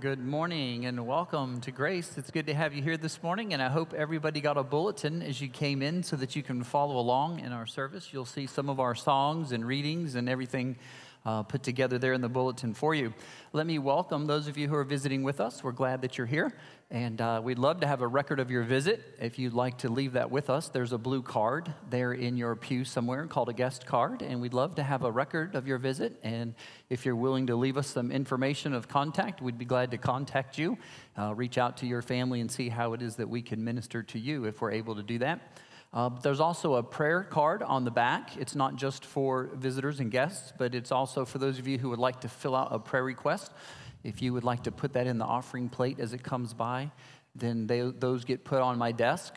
Good morning and welcome to Grace. It's good to have you here this morning, and I hope everybody got a bulletin as you came in so that you can follow along in our service. You'll see some of our songs and readings and everything uh, put together there in the bulletin for you. Let me welcome those of you who are visiting with us. We're glad that you're here, and uh, we'd love to have a record of your visit. If you'd like to leave that with us, there's a blue card there in your pew somewhere called a guest card, and we'd love to have a record of your visit. And if you're willing to leave us some information of contact, we'd be glad to contact you, uh, reach out to your family, and see how it is that we can minister to you if we're able to do that. Uh, there's also a prayer card on the back. It's not just for visitors and guests, but it's also for those of you who would like to fill out a prayer request. If you would like to put that in the offering plate as it comes by, then they, those get put on my desk.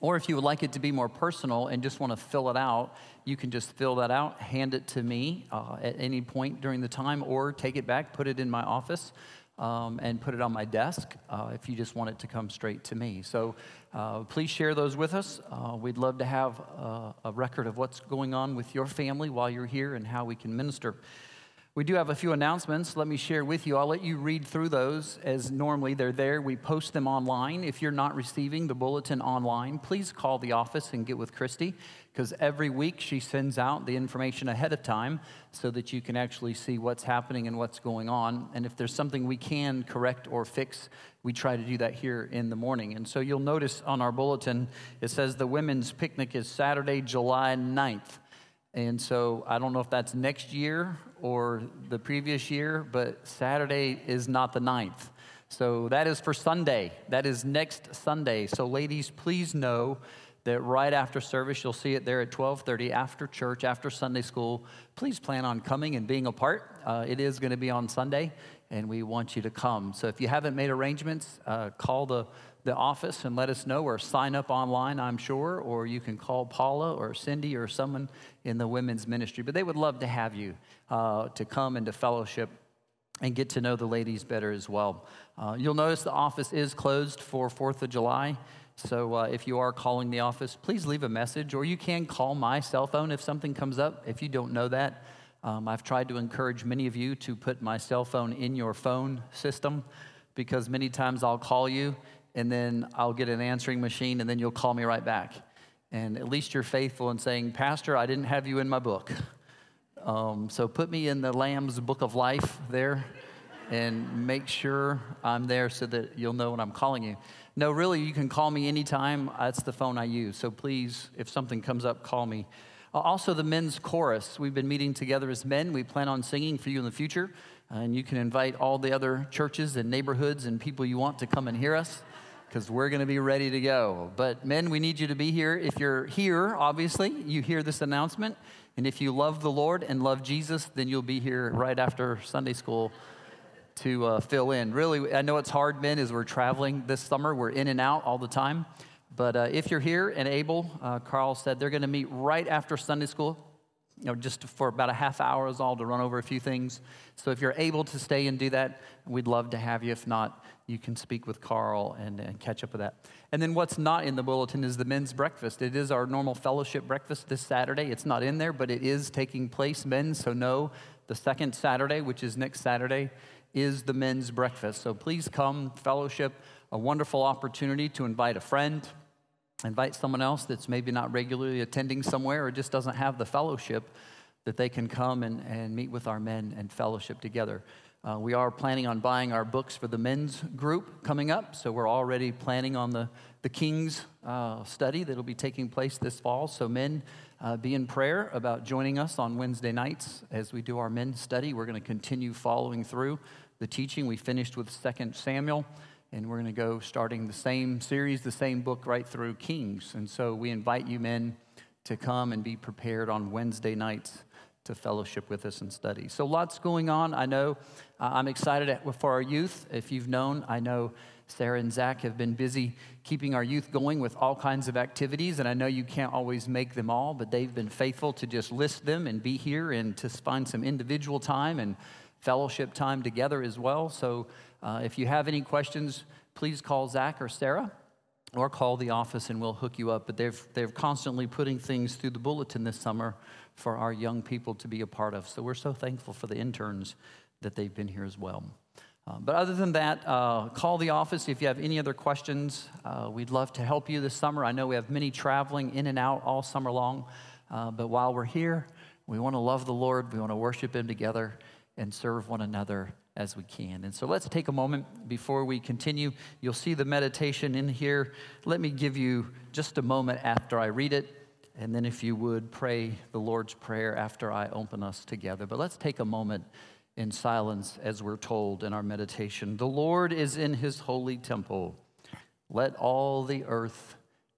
Or if you would like it to be more personal and just want to fill it out, you can just fill that out, hand it to me uh, at any point during the time, or take it back, put it in my office um, and put it on my desk uh, if you just want it to come straight to me. So uh, please share those with us. Uh, we'd love to have uh, a record of what's going on with your family while you're here and how we can minister. We do have a few announcements. Let me share with you. I'll let you read through those as normally they're there. We post them online. If you're not receiving the bulletin online, please call the office and get with Christy because every week she sends out the information ahead of time so that you can actually see what's happening and what's going on. And if there's something we can correct or fix, we try to do that here in the morning. And so you'll notice on our bulletin, it says the women's picnic is Saturday, July 9th. And so I don't know if that's next year or the previous year, but Saturday is not the 9th. So that is for Sunday. That is next Sunday. So ladies, please know that right after service you'll see it there at 12:30 after church, after Sunday school. Please plan on coming and being a part. Uh, it is going to be on Sunday, and we want you to come. So if you haven't made arrangements, uh, call the the office and let us know, or sign up online, I'm sure, or you can call Paula or Cindy or someone in the women's ministry. But they would love to have you uh, to come and to fellowship and get to know the ladies better as well. Uh, you'll notice the office is closed for 4th of July. So uh, if you are calling the office, please leave a message, or you can call my cell phone if something comes up. If you don't know that, um, I've tried to encourage many of you to put my cell phone in your phone system because many times I'll call you and then I'll get an answering machine, and then you'll call me right back. And at least you're faithful in saying, Pastor, I didn't have you in my book. Um, so put me in the Lamb's book of life there and make sure I'm there so that you'll know when I'm calling you. No, really, you can call me anytime. That's the phone I use. So please, if something comes up, call me. Also, the men's chorus. We've been meeting together as men. We plan on singing for you in the future. And you can invite all the other churches and neighborhoods and people you want to come and hear us because we're going to be ready to go. But men, we need you to be here. If you're here, obviously, you hear this announcement. And if you love the Lord and love Jesus, then you'll be here right after Sunday school to uh, fill in. Really, I know it's hard, men, as we're traveling this summer. We're in and out all the time. But uh, if you're here and able, uh, Carl said they're going to meet right after Sunday school you know, just for about a half hour is all to run over a few things. So if you're able to stay and do that, we'd love to have you. If not, you can speak with Carl and, and catch up with that. And then what's not in the bulletin is the men's breakfast. It is our normal fellowship breakfast this Saturday. It's not in there, but it is taking place, men. So know the second Saturday, which is next Saturday, is the men's breakfast. So please come, fellowship, a wonderful opportunity to invite a friend, invite someone else that's maybe not regularly attending somewhere or just doesn't have the fellowship that they can come and, and meet with our men and fellowship together. Uh, we are planning on buying our books for the men's group coming up, so we're already planning on the, the King's uh, study that'll be taking place this fall. So, men, uh, be in prayer about joining us on Wednesday nights as we do our men's study. We're going to continue following through the teaching. We finished with 2 Samuel and we're going to go starting the same series, the same book right through Kings. And so we invite you men to come and be prepared on Wednesday nights to fellowship with us and study. So lots going on. I know uh, I'm excited for our youth. If you've known, I know Sarah and Zach have been busy keeping our youth going with all kinds of activities, and I know you can't always make them all, but they've been faithful to just list them and be here and to find some individual time and fellowship time together as well. So uh, if you have any questions, please call Zach or Sarah or call the office and we'll hook you up. But they're, they're constantly putting things through the bulletin this summer for our young people to be a part of. So we're so thankful for the interns that they've been here as well. Uh, but other than that, uh, call the office if you have any other questions. Uh, we'd love to help you this summer. I know we have many traveling in and out all summer long, uh, but while we're here, we want to love the Lord, we want to worship Him together, and serve one another as we can. And so let's take a moment before we continue. You'll see the meditation in here. Let me give you just a moment after I read it. And then, if you would, pray the Lord's Prayer after I open us together. But let's take a moment in silence as we're told in our meditation. The Lord is in his holy temple. Let all the earth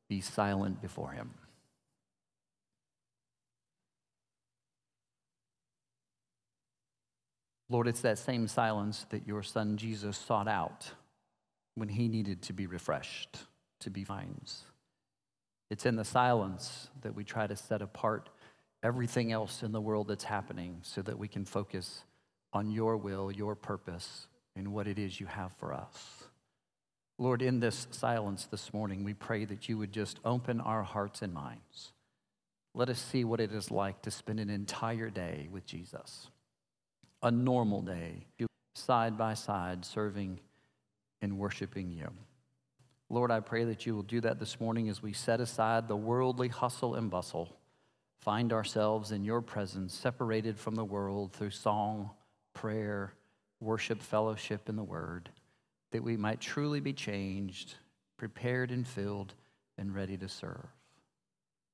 be silent before him. Lord, it's that same silence that your son Jesus sought out when he needed to be refreshed, to be finds. It's in the silence that we try to set apart everything else in the world that's happening so that we can focus on your will, your purpose, and what it is you have for us. Lord, in this silence this morning, we pray that you would just open our hearts and minds. Let us see what it is like to spend an entire day with Jesus, a normal day, side by side, serving and worshiping you. Lord, I pray that you will do that this morning as we set aside the worldly hustle and bustle, find ourselves in your presence, separated from the world through song prayer, worship, fellowship in the Word, that we might truly be changed, prepared and filled, and ready to serve.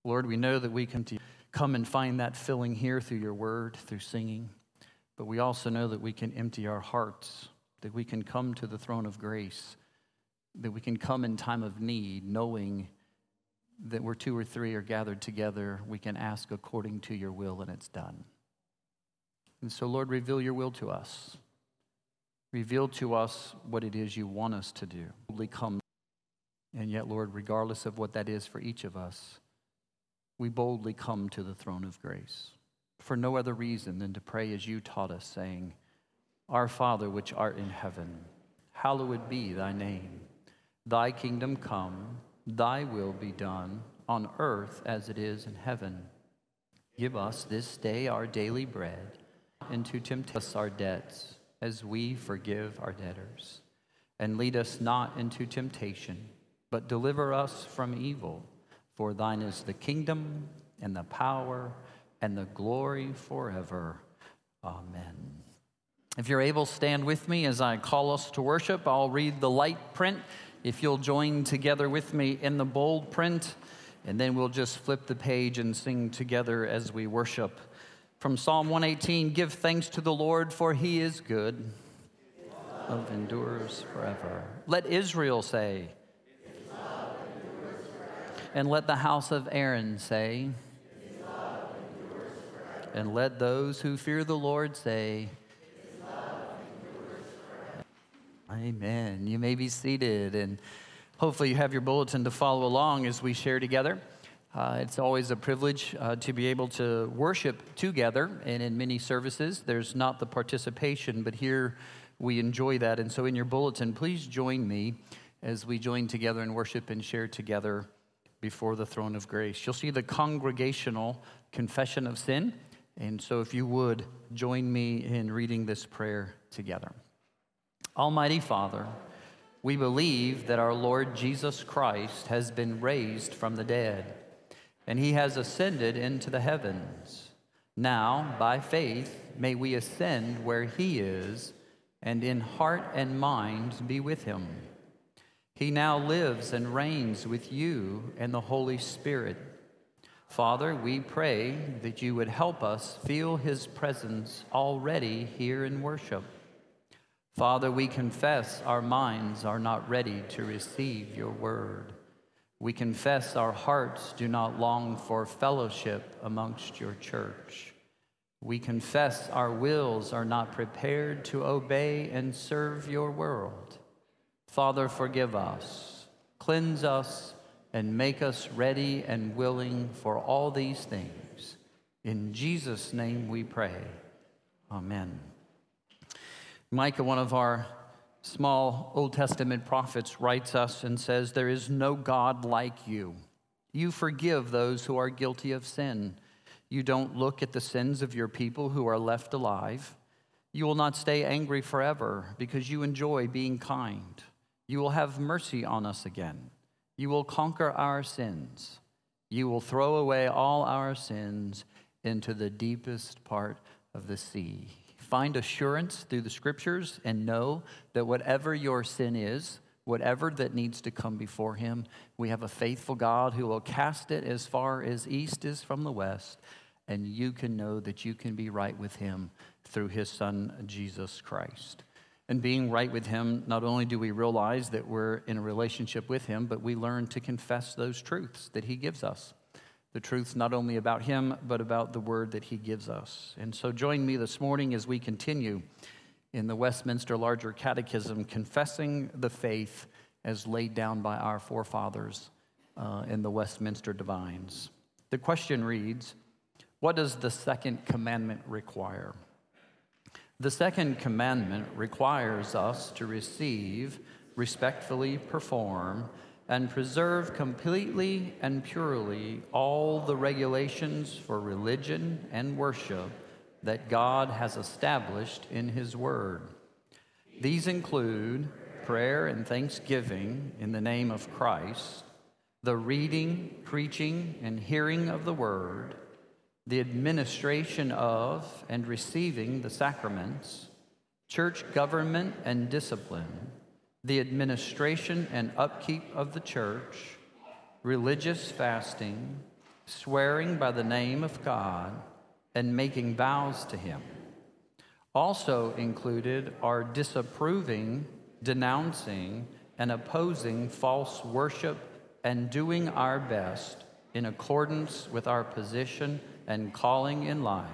Lord, we know that we can come and find that filling here through your Word, through singing, but we also know that we can empty our hearts, that we can come to the throne of grace, that we can come in time of need, knowing that where two or three are gathered together, we can ask according to your will, and it's done. And so, Lord, reveal your will to us. Reveal to us what it is you want us to do. Come. And yet, Lord, regardless of what that is for each of us, we boldly come to the throne of grace for no other reason than to pray as you taught us, saying, Our Father, which art in heaven, hallowed be thy name. Thy kingdom come, thy will be done, on earth as it is in heaven. Give us this day our daily bread into temptation us our debts as we forgive our debtors. And lead us not into temptation, but deliver us from evil. For thine is the kingdom and the power and the glory forever. Amen. If you're able, stand with me as I call us to worship. I'll read the light print. If you'll join together with me in the bold print, and then we'll just flip the page and sing together as we worship. From Psalm 118 Give thanks to the Lord, for he is good. Love endures forever. Let Israel say, and let the house of Aaron say, and let those who fear the Lord say, Amen. You may be seated, and hopefully, you have your bulletin to follow along as we share together. Uh, it's always a privilege uh, to be able to worship together, and in many services, there's not the participation, but here we enjoy that. And so, in your bulletin, please join me as we join together and worship and share together before the throne of grace. You'll see the congregational confession of sin. And so, if you would, join me in reading this prayer together. Almighty Father, we believe that our Lord Jesus Christ has been raised from the dead and he has ascended into the heavens. Now, by faith, may we ascend where he is, and in heart and mind be with him. He now lives and reigns with you and the Holy Spirit. Father, we pray that you would help us feel his presence already here in worship. Father, we confess our minds are not ready to receive your word. We confess our hearts do not long for fellowship amongst your church. We confess our wills are not prepared to obey and serve your world. Father, forgive us, cleanse us, and make us ready and willing for all these things. In Jesus' name we pray. Amen. Micah, one of our small Old Testament prophets writes us and says, There is no God like you. You forgive those who are guilty of sin. You don't look at the sins of your people who are left alive. You will not stay angry forever because you enjoy being kind. You will have mercy on us again. You will conquer our sins. You will throw away all our sins into the deepest part of the sea. Find assurance through the scriptures and know that whatever your sin is, whatever that needs to come before him, we have a faithful God who will cast it as far as east is from the west, and you can know that you can be right with him through his son, Jesus Christ. And being right with him, not only do we realize that we're in a relationship with him, but we learn to confess those truths that he gives us the truths not only about him, but about the word that he gives us. And so join me this morning as we continue in the Westminster Larger Catechism, confessing the faith as laid down by our forefathers uh, in the Westminster Divines. The question reads What does the second commandment require? The second commandment requires us to receive, respectfully perform, and preserve completely and purely all the regulations for religion and worship that God has established in His Word. These include prayer and thanksgiving in the name of Christ, the reading, preaching, and hearing of the Word, the administration of and receiving the sacraments, church government and discipline the administration and upkeep of the church, religious fasting, swearing by the name of God, and making vows to Him. Also included are disapproving, denouncing, and opposing false worship and doing our best in accordance with our position and calling in life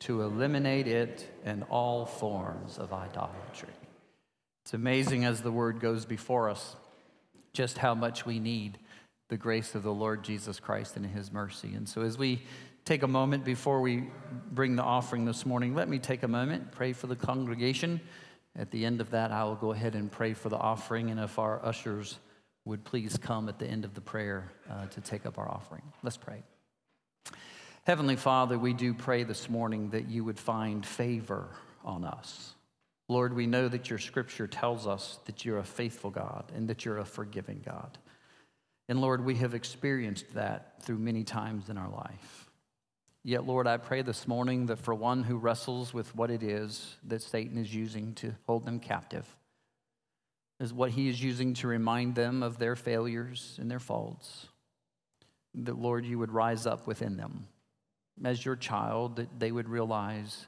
to eliminate it and all forms of idolatry. It's amazing as the word goes before us just how much we need the grace of the Lord Jesus Christ and his mercy. And so as we take a moment before we bring the offering this morning, let me take a moment, pray for the congregation. At the end of that, I will go ahead and pray for the offering. And if our ushers would please come at the end of the prayer uh, to take up our offering. Let's pray. Heavenly Father, we do pray this morning that you would find favor on us. Lord, we know that your scripture tells us that you're a faithful God and that you're a forgiving God. And Lord, we have experienced that through many times in our life. Yet, Lord, I pray this morning that for one who wrestles with what it is that Satan is using to hold them captive, is what he is using to remind them of their failures and their faults, that, Lord, you would rise up within them as your child, that they would realize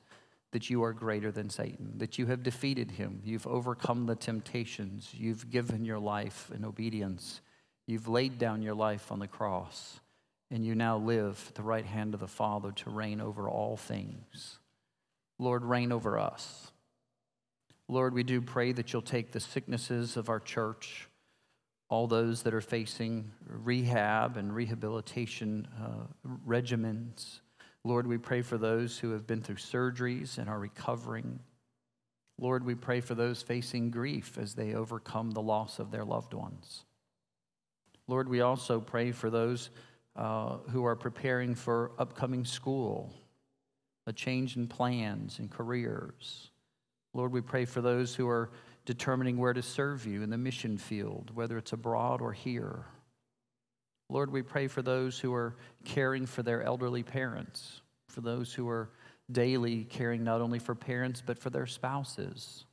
that you are greater than Satan, that you have defeated him, you've overcome the temptations, you've given your life in obedience, you've laid down your life on the cross, and you now live at the right hand of the Father to reign over all things. Lord, reign over us. Lord, we do pray that you'll take the sicknesses of our church, all those that are facing rehab and rehabilitation uh, regimens Lord, we pray for those who have been through surgeries and are recovering. Lord, we pray for those facing grief as they overcome the loss of their loved ones. Lord, we also pray for those uh, who are preparing for upcoming school, a change in plans and careers. Lord, we pray for those who are determining where to serve you in the mission field, whether it's abroad or here. Lord, we pray for those who are caring for their elderly parents, for those who are daily caring not only for parents, but for their spouses,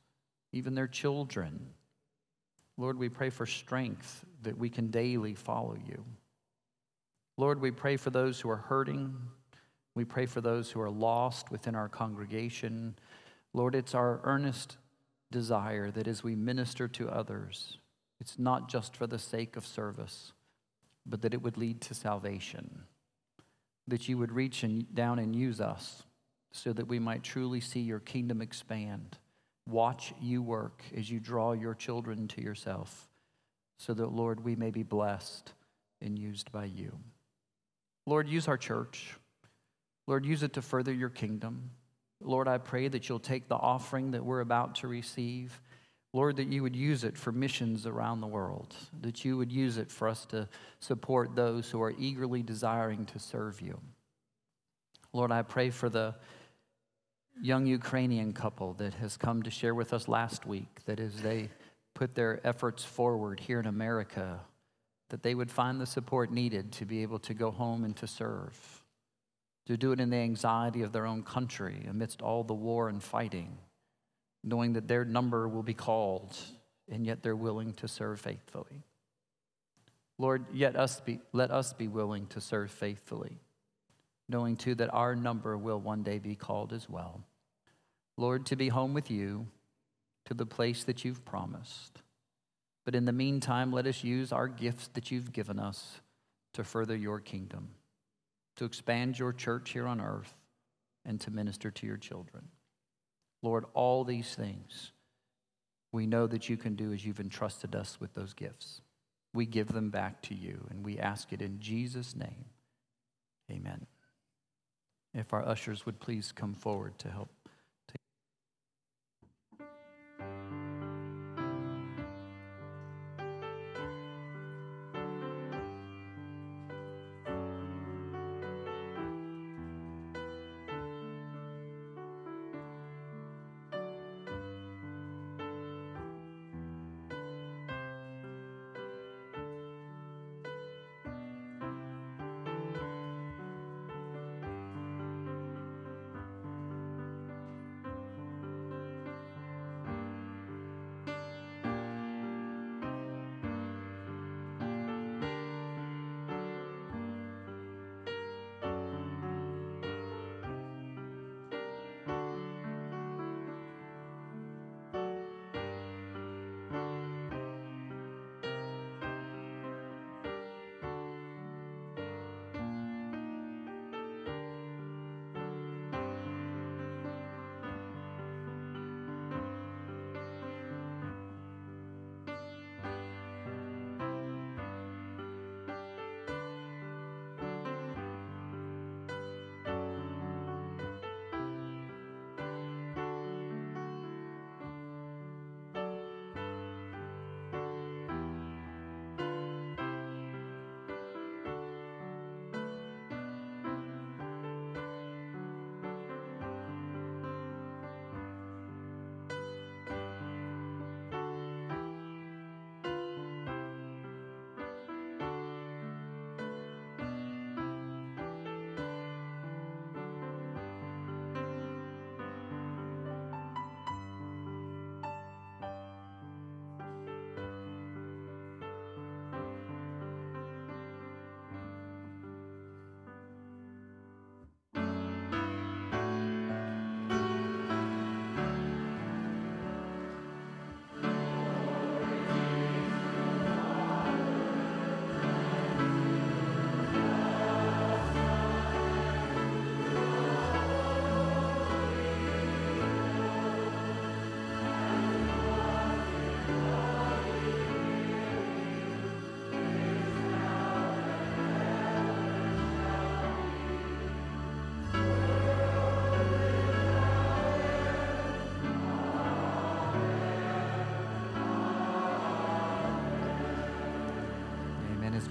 even their children. Lord, we pray for strength that we can daily follow you. Lord, we pray for those who are hurting. We pray for those who are lost within our congregation. Lord, it's our earnest desire that as we minister to others, it's not just for the sake of service but that it would lead to salvation. That you would reach and, down and use us so that we might truly see your kingdom expand. Watch you work as you draw your children to yourself, so that, Lord, we may be blessed and used by you. Lord, use our church. Lord, use it to further your kingdom. Lord, I pray that you'll take the offering that we're about to receive Lord, that you would use it for missions around the world, that you would use it for us to support those who are eagerly desiring to serve you. Lord, I pray for the young Ukrainian couple that has come to share with us last week that as they put their efforts forward here in America, that they would find the support needed to be able to go home and to serve, to do it in the anxiety of their own country amidst all the war and fighting, knowing that their number will be called, and yet they're willing to serve faithfully. Lord, yet us be, let us be willing to serve faithfully, knowing too that our number will one day be called as well. Lord, to be home with you, to the place that you've promised. But in the meantime, let us use our gifts that you've given us to further your kingdom, to expand your church here on earth, and to minister to your children. Lord, all these things we know that you can do as you've entrusted us with those gifts. We give them back to you, and we ask it in Jesus' name. Amen. If our ushers would please come forward to help.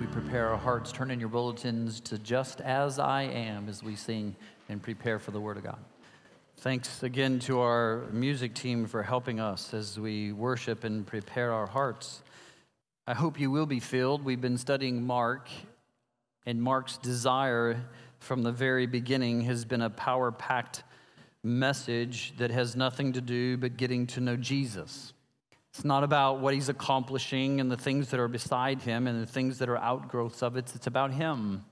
Prepare our hearts, turn in your bulletins to Just As I Am as we sing and prepare for the Word of God. Thanks again to our music team for helping us as we worship and prepare our hearts. I hope you will be filled. We've been studying Mark, and Mark's desire from the very beginning has been a power packed message that has nothing to do but getting to know Jesus. It's not about what he's accomplishing and the things that are beside him and the things that are outgrowths of it. It's about him.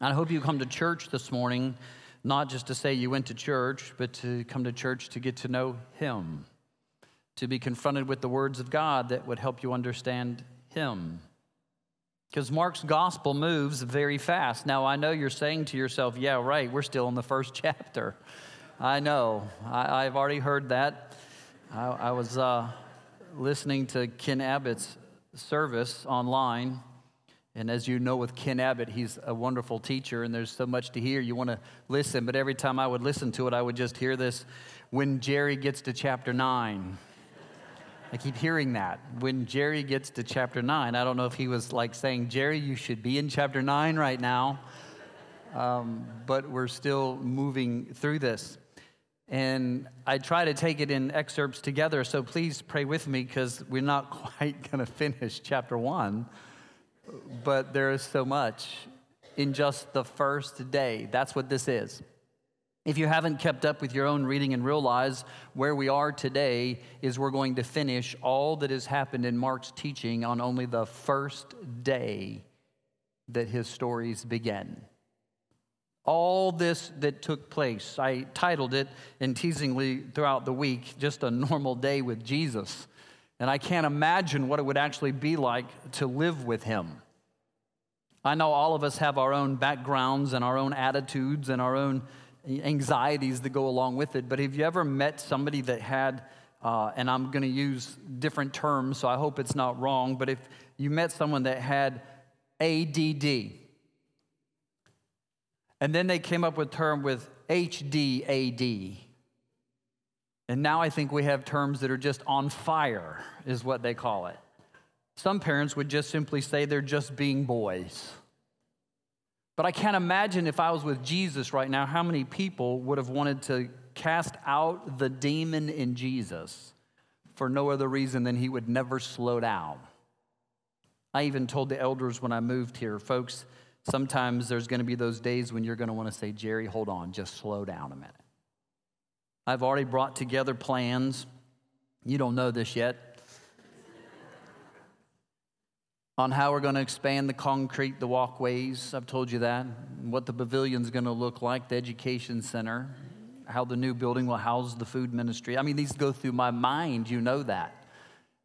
And I hope you come to church this morning, not just to say you went to church, but to come to church to get to know him, to be confronted with the words of God that would help you understand him. Because Mark's gospel moves very fast. Now, I know you're saying to yourself, yeah, right, we're still in the first chapter. I know. I, have already heard that. I, I was. Uh, listening to Ken Abbott's service online. And as you know, with Ken Abbott, he's a wonderful teacher, and there's so much to hear. You want to listen, but every time I would listen to it, I would just hear this when Jerry gets to chapter 9. I keep hearing that. When Jerry gets to chapter 9, I don't know if he was like saying, Jerry, you should be in chapter 9 right now. Um, but we're still moving through this. And I try to take it in excerpts together, so please pray with me because we're not quite going to finish chapter one. But there is so much in just the first day. That's what this is. If you haven't kept up with your own reading and realize where we are today is we're going to finish all that has happened in Mark's teaching on only the first day that his stories begin all this that took place. I titled it, and teasingly throughout the week, just a normal day with Jesus. And I can't imagine what it would actually be like to live with him. I know all of us have our own backgrounds and our own attitudes and our own anxieties that go along with it, but have you ever met somebody that had, uh, and I'm going to use different terms, so I hope it's not wrong, but if you met someone that had ADD, and then they came up with term with HDAD. And now I think we have terms that are just on fire, is what they call it. Some parents would just simply say they're just being boys. But I can't imagine if I was with Jesus right now, how many people would have wanted to cast out the demon in Jesus for no other reason than he would never slow down. I even told the elders when I moved here, folks, Sometimes there's going to be those days when you're going to want to say, Jerry, hold on, just slow down a minute. I've already brought together plans. You don't know this yet. on how we're going to expand the concrete, the walkways. I've told you that. What the pavilion's going to look like, the education center, how the new building will house the food ministry. I mean, these go through my mind. You know that.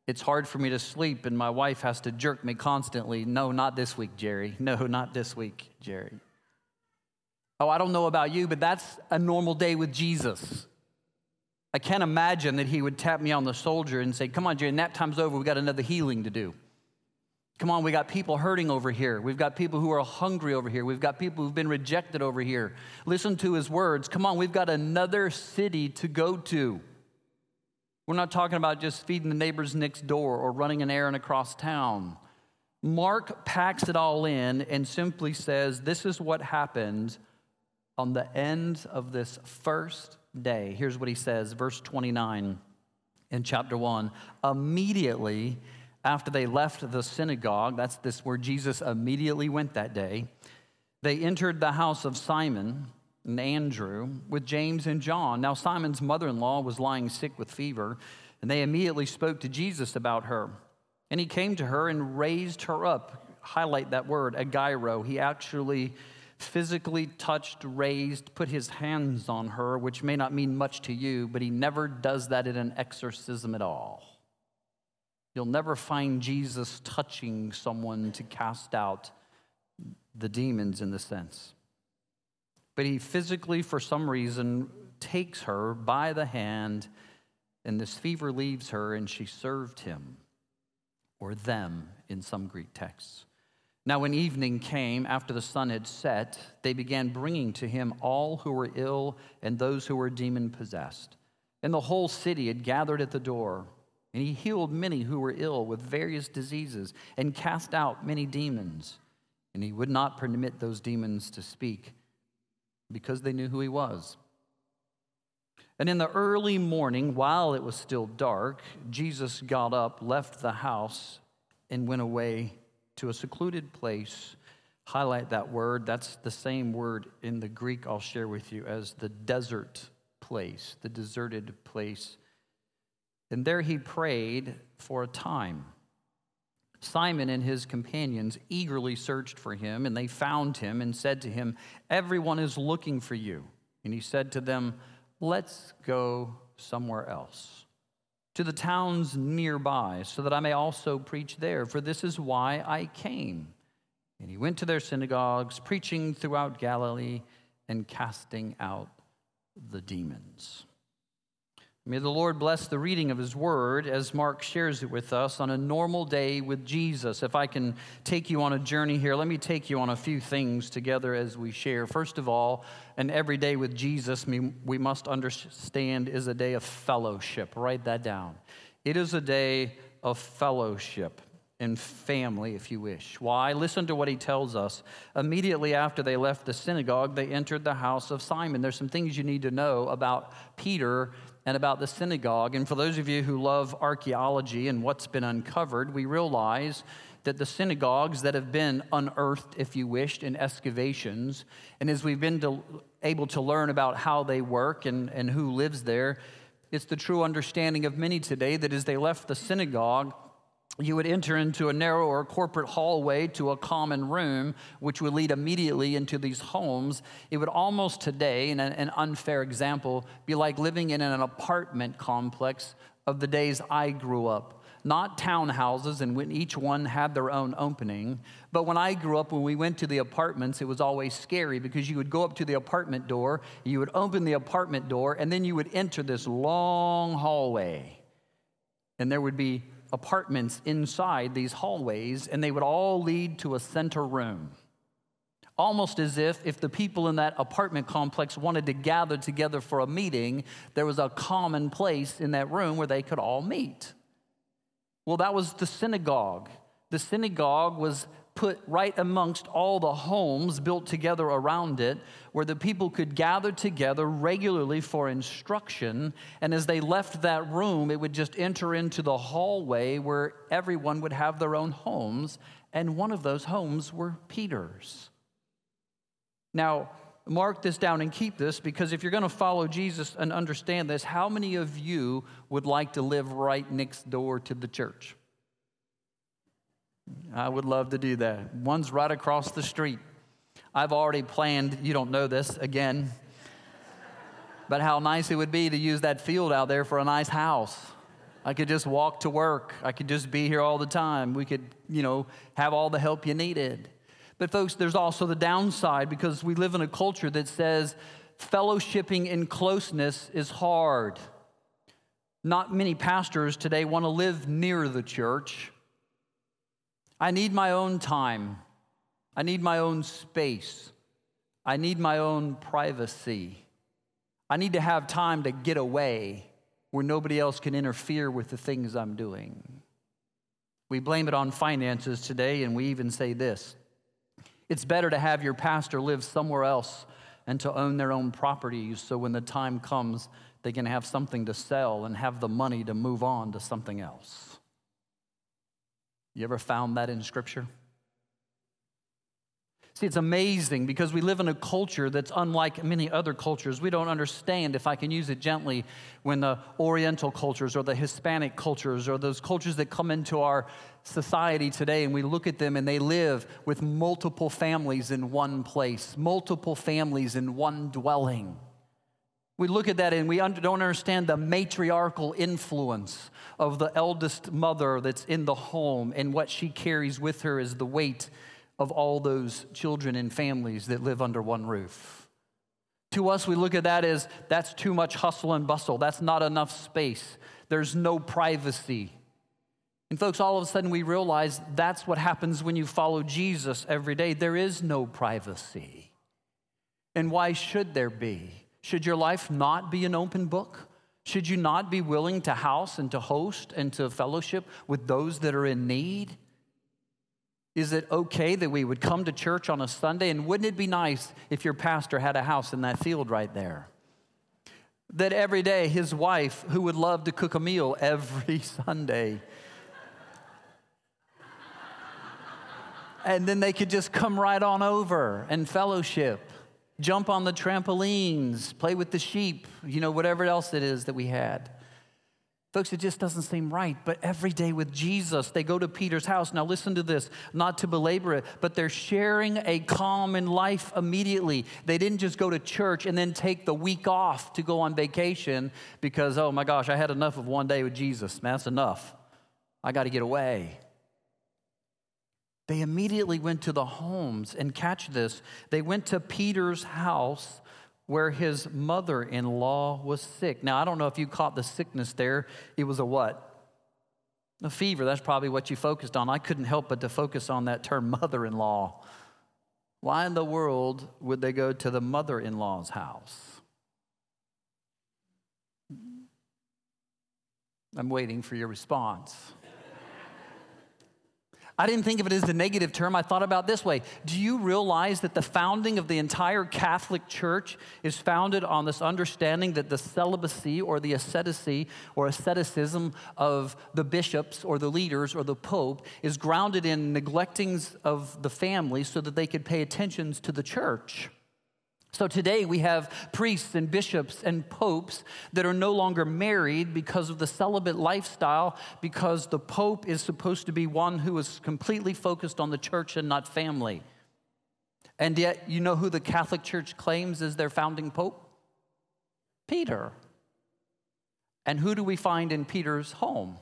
It's hard for me to sleep, and my wife has to jerk me constantly. No, not this week, Jerry. No, not this week, Jerry. Oh, I don't know about you, but that's a normal day with Jesus. I can't imagine that he would tap me on the shoulder and say, Come on, Jerry, nap time's over. We've got another healing to do. Come on, we got people hurting over here. We've got people who are hungry over here. We've got people who've been rejected over here. Listen to his words. Come on, we've got another city to go to. We're not talking about just feeding the neighbors next door or running an errand across town. Mark packs it all in and simply says, This is what happened on the end of this first day. Here's what he says, verse 29 in chapter 1. Immediately after they left the synagogue, that's this where Jesus immediately went that day, they entered the house of Simon and Andrew with James and John. Now, Simon's mother in law was lying sick with fever, and they immediately spoke to Jesus about her. And he came to her and raised her up. Highlight that word, agiro. He actually physically touched, raised, put his hands on her, which may not mean much to you, but he never does that in an exorcism at all. You'll never find Jesus touching someone to cast out the demons in the sense but he physically, for some reason, takes her by the hand, and this fever leaves her, and she served him, or them in some Greek texts. Now, when evening came, after the sun had set, they began bringing to him all who were ill and those who were demon possessed. And the whole city had gathered at the door. And he healed many who were ill with various diseases and cast out many demons. And he would not permit those demons to speak because they knew who he was. And in the early morning, while it was still dark, Jesus got up, left the house, and went away to a secluded place. Highlight that word. That's the same word in the Greek I'll share with you as the desert place, the deserted place. And there he prayed for a time. Simon and his companions eagerly searched for him, and they found him and said to him, Everyone is looking for you. And he said to them, Let's go somewhere else, to the towns nearby, so that I may also preach there, for this is why I came. And he went to their synagogues, preaching throughout Galilee and casting out the demons. May the Lord bless the reading of his word as Mark shares it with us on a normal day with Jesus. If I can take you on a journey here, let me take you on a few things together as we share. First of all, an everyday with Jesus, we must understand, is a day of fellowship. Write that down. It is a day of fellowship. and family, if you wish. Why? Listen to what he tells us. Immediately after they left the synagogue, they entered the house of Simon. There's some things you need to know about Peter and about the synagogue. And for those of you who love archaeology and what's been uncovered, we realize that the synagogues that have been unearthed, if you wished, in excavations, and as we've been able to learn about how they work and, and who lives there, it's the true understanding of many today that as they left the synagogue, you would enter into a narrower corporate hallway to a common room, which would lead immediately into these homes. It would almost today, in an unfair example, be like living in an apartment complex of the days I grew up not townhouses, and when each one had their own opening. But when I grew up, when we went to the apartments, it was always scary because you would go up to the apartment door, you would open the apartment door, and then you would enter this long hallway. And there would be apartments inside these hallways, and they would all lead to a center room. Almost as if, if the people in that apartment complex wanted to gather together for a meeting, there was a common place in that room where they could all meet. Well, that was the synagogue. The synagogue was put right amongst all the homes built together around it, where the people could gather together regularly for instruction. And as they left that room, it would just enter into the hallway where everyone would have their own homes. And one of those homes were Peter's. Now, mark this down and keep this because if you're going to follow Jesus and understand this, how many of you would like to live right next door to the church? I would love to do that. One's right across the street. I've already planned, you don't know this again, but how nice it would be to use that field out there for a nice house. I could just walk to work. I could just be here all the time. We could, you know, have all the help you needed. But, folks, there's also the downside because we live in a culture that says fellowshipping in closeness is hard. Not many pastors today want to live near the church. I need my own time. I need my own space. I need my own privacy. I need to have time to get away where nobody else can interfere with the things I'm doing. We blame it on finances today, and we even say this it's better to have your pastor live somewhere else and to own their own properties so when the time comes, they can have something to sell and have the money to move on to something else. You ever found that in Scripture? See, it's amazing because we live in a culture that's unlike many other cultures. We don't understand, if I can use it gently, when the Oriental cultures or the Hispanic cultures or those cultures that come into our society today and we look at them and they live with multiple families in one place, multiple families in one dwelling. We look at that and we don't understand the matriarchal influence of the eldest mother that's in the home and what she carries with her is the weight of all those children and families that live under one roof. To us, we look at that as that's too much hustle and bustle. That's not enough space. There's no privacy. And, folks, all of a sudden we realize that's what happens when you follow Jesus every day. There is no privacy. And why should there be? Should your life not be an open book? Should you not be willing to house and to host and to fellowship with those that are in need? Is it okay that we would come to church on a Sunday? And wouldn't it be nice if your pastor had a house in that field right there? That every day his wife, who would love to cook a meal every Sunday, and then they could just come right on over and fellowship, jump on the trampolines, play with the sheep, you know, whatever else it is that we had. Folks, it just doesn't seem right. But every day with Jesus, they go to Peter's house. Now, listen to this, not to belabor it, but they're sharing a common life immediately. They didn't just go to church and then take the week off to go on vacation because, oh my gosh, I had enough of one day with Jesus. Man, that's enough. I got to get away. They immediately went to the homes, and catch this, they went to Peter's house where his mother in law was sick. Now, I don't know if you caught the sickness there. It was a what? A fever. That's probably what you focused on. I couldn't help but to focus on that term, mother in law. Why in the world would they go to the mother in law's house? I'm waiting for your response. I didn't think of it as a negative term. I thought about this way. Do you realize that the founding of the entire Catholic Church is founded on this understanding that the celibacy or the asceticy or asceticism of the bishops or the leaders or the pope is grounded in neglectings of the family so that they could pay attentions to the church? So today we have priests and bishops and popes that are no longer married because of the celibate lifestyle, because the pope is supposed to be one who is completely focused on the church and not family. And yet, you know who the Catholic Church claims as their founding pope? Peter. And who do we find in Peter's home?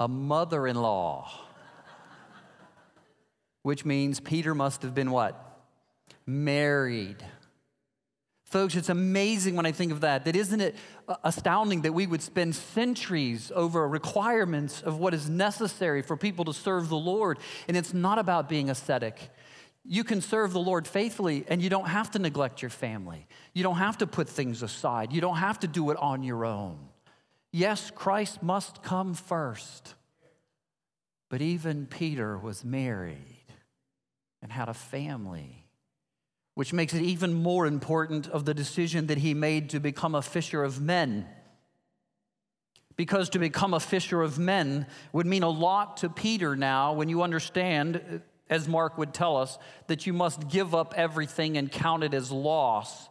A mother in law. Which means Peter must have been what? Married. Folks, it's amazing when I think of that. That isn't it astounding that we would spend centuries over requirements of what is necessary for people to serve the Lord. And it's not about being ascetic. You can serve the Lord faithfully and you don't have to neglect your family. You don't have to put things aside. You don't have to do it on your own. Yes, Christ must come first. But even Peter was married and had a family which makes it even more important of the decision that he made to become a fisher of men. Because to become a fisher of men would mean a lot to Peter now when you understand, as Mark would tell us, that you must give up everything and count it as loss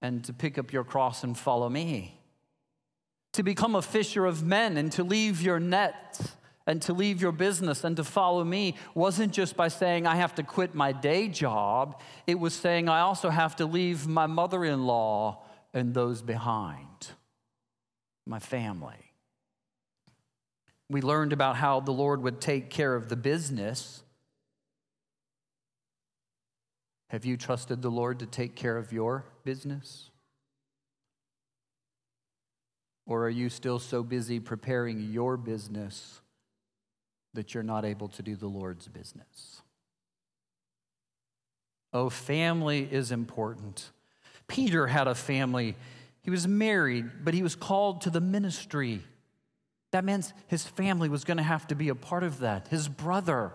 and to pick up your cross and follow me. To become a fisher of men and to leave your nets and to leave your business and to follow me wasn't just by saying I have to quit my day job, it was saying I also have to leave my mother in law and those behind, my family. We learned about how the Lord would take care of the business. Have you trusted the Lord to take care of your business? Or are you still so busy preparing your business that you're not able to do the Lord's business. Oh, family is important. Peter had a family. He was married, but he was called to the ministry. That means his family was going to have to be a part of that. His brother,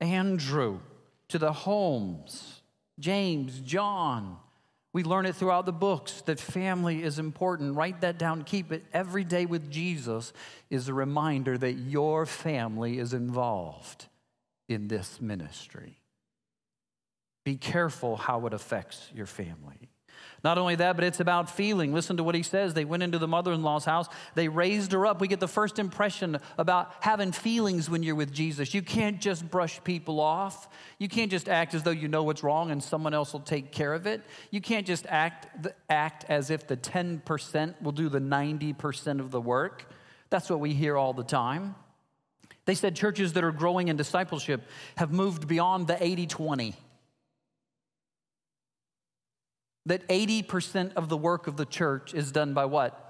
Andrew, to the homes, James, John, we learn it throughout the books that family is important. Write that down, keep it. Every day with Jesus is a reminder that your family is involved in this ministry. Be careful how it affects your family. Not only that, but it's about feeling. Listen to what he says. They went into the mother in law's house, they raised her up. We get the first impression about having feelings when you're with Jesus. You can't just brush people off. You can't just act as though you know what's wrong and someone else will take care of it. You can't just act, act as if the 10% will do the 90% of the work. That's what we hear all the time. They said churches that are growing in discipleship have moved beyond the 80 20 that 80% of the work of the church is done by what?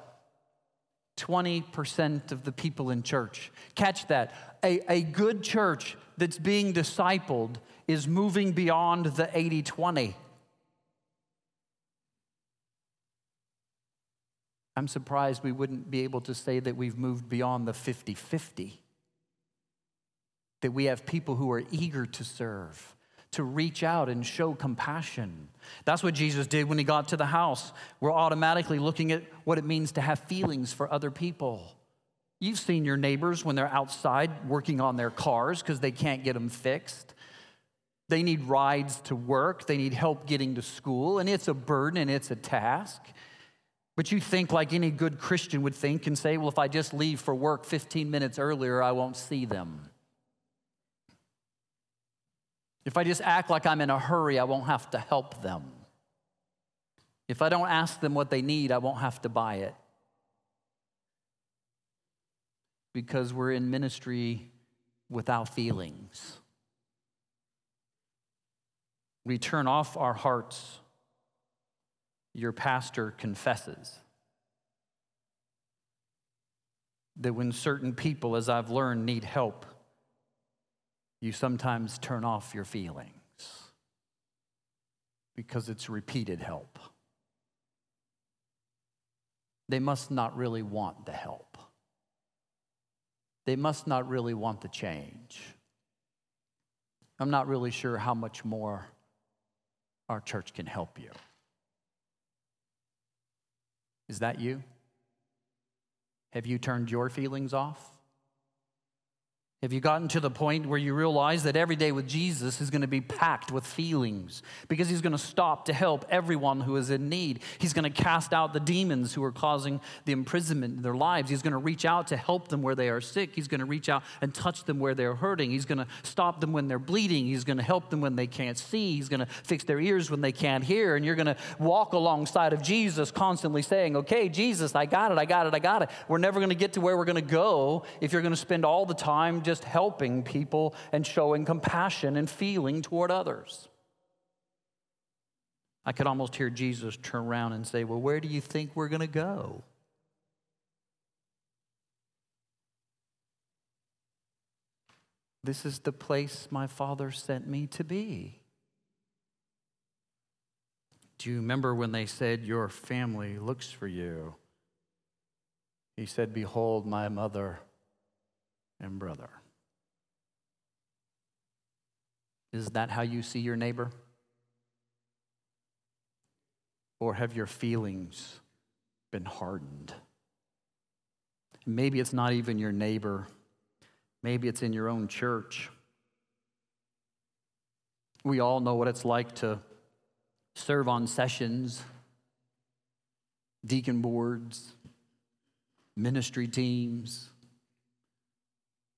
20% of the people in church. Catch that. A, a good church that's being discipled is moving beyond the 80 20. I'm surprised we wouldn't be able to say that we've moved beyond the 50 50. That we have people who are eager to serve to reach out and show compassion. That's what Jesus did when he got to the house. We're automatically looking at what it means to have feelings for other people. You've seen your neighbors when they're outside working on their cars because they can't get them fixed. They need rides to work, they need help getting to school, and it's a burden and it's a task. But you think, like any good Christian would think, and say, well, if I just leave for work 15 minutes earlier, I won't see them. If I just act like I'm in a hurry, I won't have to help them. If I don't ask them what they need, I won't have to buy it. Because we're in ministry without feelings. We turn off our hearts. Your pastor confesses that when certain people, as I've learned, need help, you sometimes turn off your feelings because it's repeated help. They must not really want the help. they must not really want the change. I'm not really sure how much more our church can help you. Is that you? Have you turned your feelings off? Have you gotten to the point where you realize that every day with Jesus is going to be packed with feelings because he's going to stop to help everyone who is in need? He's going to cast out the demons who are causing the imprisonment in their lives. He's going to reach out to help them where they are sick. He's going to reach out and touch them where they're hurting. He's going to stop them when they're bleeding. He's going to help them when they can't see. He's going to fix their ears when they can't hear. And you're going to walk alongside of Jesus, constantly saying, Okay, Jesus, I got it, I got it, I got it. We're never going to get to where we're going to go if you're going to spend all the time just just helping people and showing compassion and feeling toward others. I could almost hear Jesus turn around and say, Well, where do you think we're going to go? This is the place my Father sent me to be. Do you remember when they said, Your family looks for you? He said, Behold, my mother and brother. Is that how you see your neighbor? Or have your feelings been hardened? Maybe it's not even your neighbor, maybe it's in your own church. We all know what it's like to serve on sessions, deacon boards, ministry teams.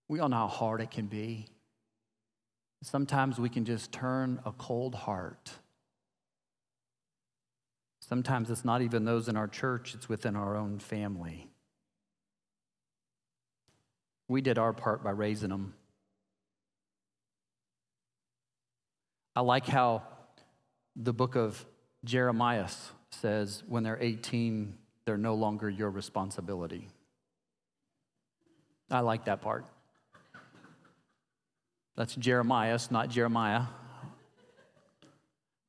We all know how hard it can be. Sometimes we can just turn a cold heart. Sometimes it's not even those in our church, it's within our own family. We did our part by raising them. I like how the book of Jeremiah says when they're 18, they're no longer your responsibility. I like that part. That's Jeremiah, not Jeremiah.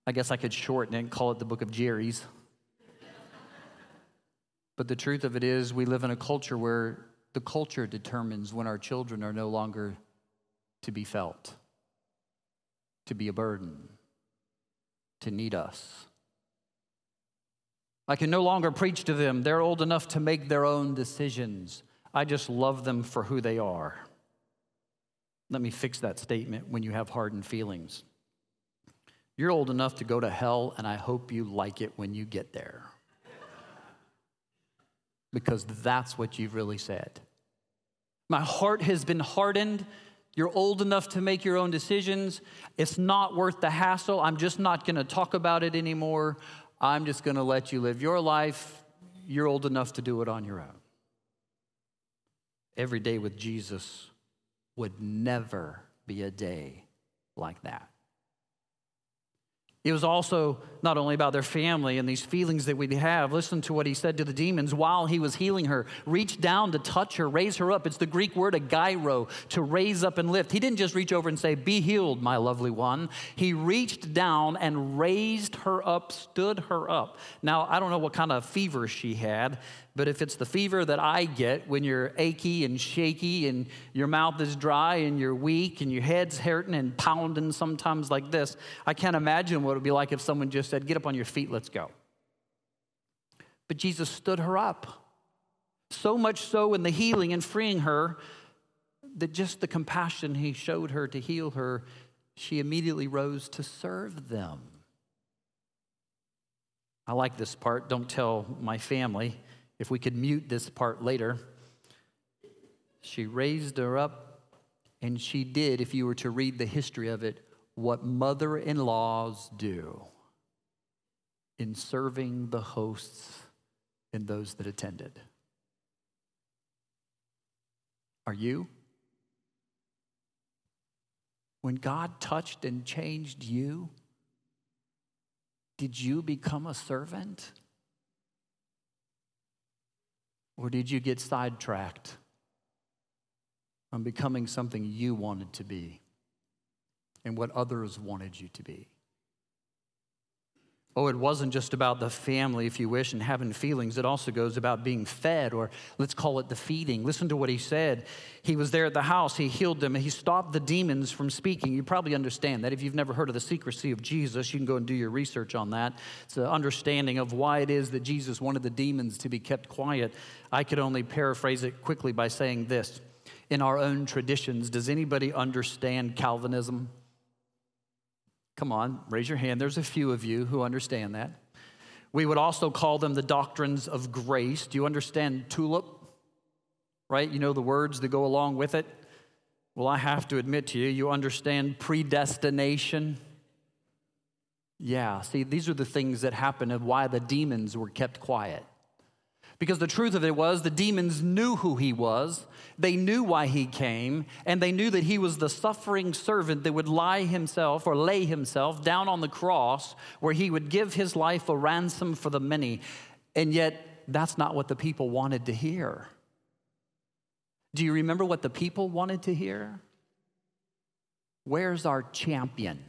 I guess I could shorten it and call it the book of Jerry's. But the truth of it is, we live in a culture where the culture determines when our children are no longer to be felt, to be a burden, to need us. I can no longer preach to them. They're old enough to make their own decisions. I just love them for who they are. Let me fix that statement when you have hardened feelings. You're old enough to go to hell, and I hope you like it when you get there. because that's what you've really said. My heart has been hardened. You're old enough to make your own decisions. It's not worth the hassle. I'm just not going to talk about it anymore. I'm just going to let you live your life. You're old enough to do it on your own. Every day with Jesus would never be a day like that. It was also not only about their family and these feelings that we have. Listen to what he said to the demons while he was healing her. Reach down to touch her, raise her up. It's the Greek word egeiro, to raise up and lift. He didn't just reach over and say, Be healed, my lovely one. He reached down and raised her up, stood her up. Now, I don't know what kind of fever she had, but if it's the fever that I get when you're achy and shaky and your mouth is dry and you're weak and your head's hurting and pounding sometimes like this, I can't imagine what it would be like if someone just said, Get up on your feet, let's go. But Jesus stood her up. So much so in the healing and freeing her that just the compassion he showed her to heal her, she immediately rose to serve them. I like this part. Don't tell my family. If we could mute this part later, she raised her up, and she did, if you were to read the history of it, what mother in laws do in serving the hosts and those that attended. Are you? When God touched and changed you, did you become a servant? Or did you get sidetracked on becoming something you wanted to be and what others wanted you to be? Oh, it wasn't just about the family, if you wish, and having feelings. It also goes about being fed, or let's call it the feeding. Listen to what he said. He was there at the house, he healed them, and he stopped the demons from speaking. You probably understand that. If you've never heard of the secrecy of Jesus, you can go and do your research on that. It's an understanding of why it is that Jesus wanted the demons to be kept quiet. I could only paraphrase it quickly by saying this In our own traditions, does anybody understand Calvinism? Come on, raise your hand. There's a few of you who understand that. We would also call them the doctrines of grace. Do you understand tulip? Right? You know the words that go along with it? Well, I have to admit to you, you understand predestination. Yeah, see, these are the things that happen and why the demons were kept quiet. Because the truth of it was, the demons knew who he was, they knew why he came, and they knew that he was the suffering servant that would lie himself or lay himself down on the cross where he would give his life a ransom for the many. And yet, that's not what the people wanted to hear. Do you remember what the people wanted to hear? Where's our champion?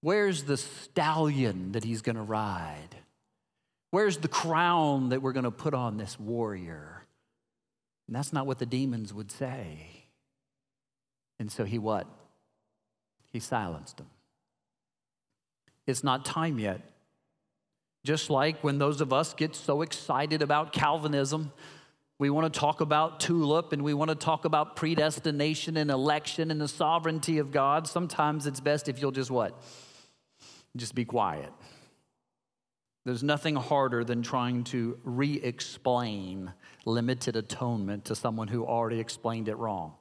Where's the stallion that he's going to ride? Where's the crown that we're going to put on this warrior? And that's not what the demons would say. And so he what? He silenced them. It's not time yet. Just like when those of us get so excited about Calvinism, we want to talk about tulip and we want to talk about predestination and election and the sovereignty of God. Sometimes it's best if you'll just what? Just be quiet. There's nothing harder than trying to re explain limited atonement to someone who already explained it wrong.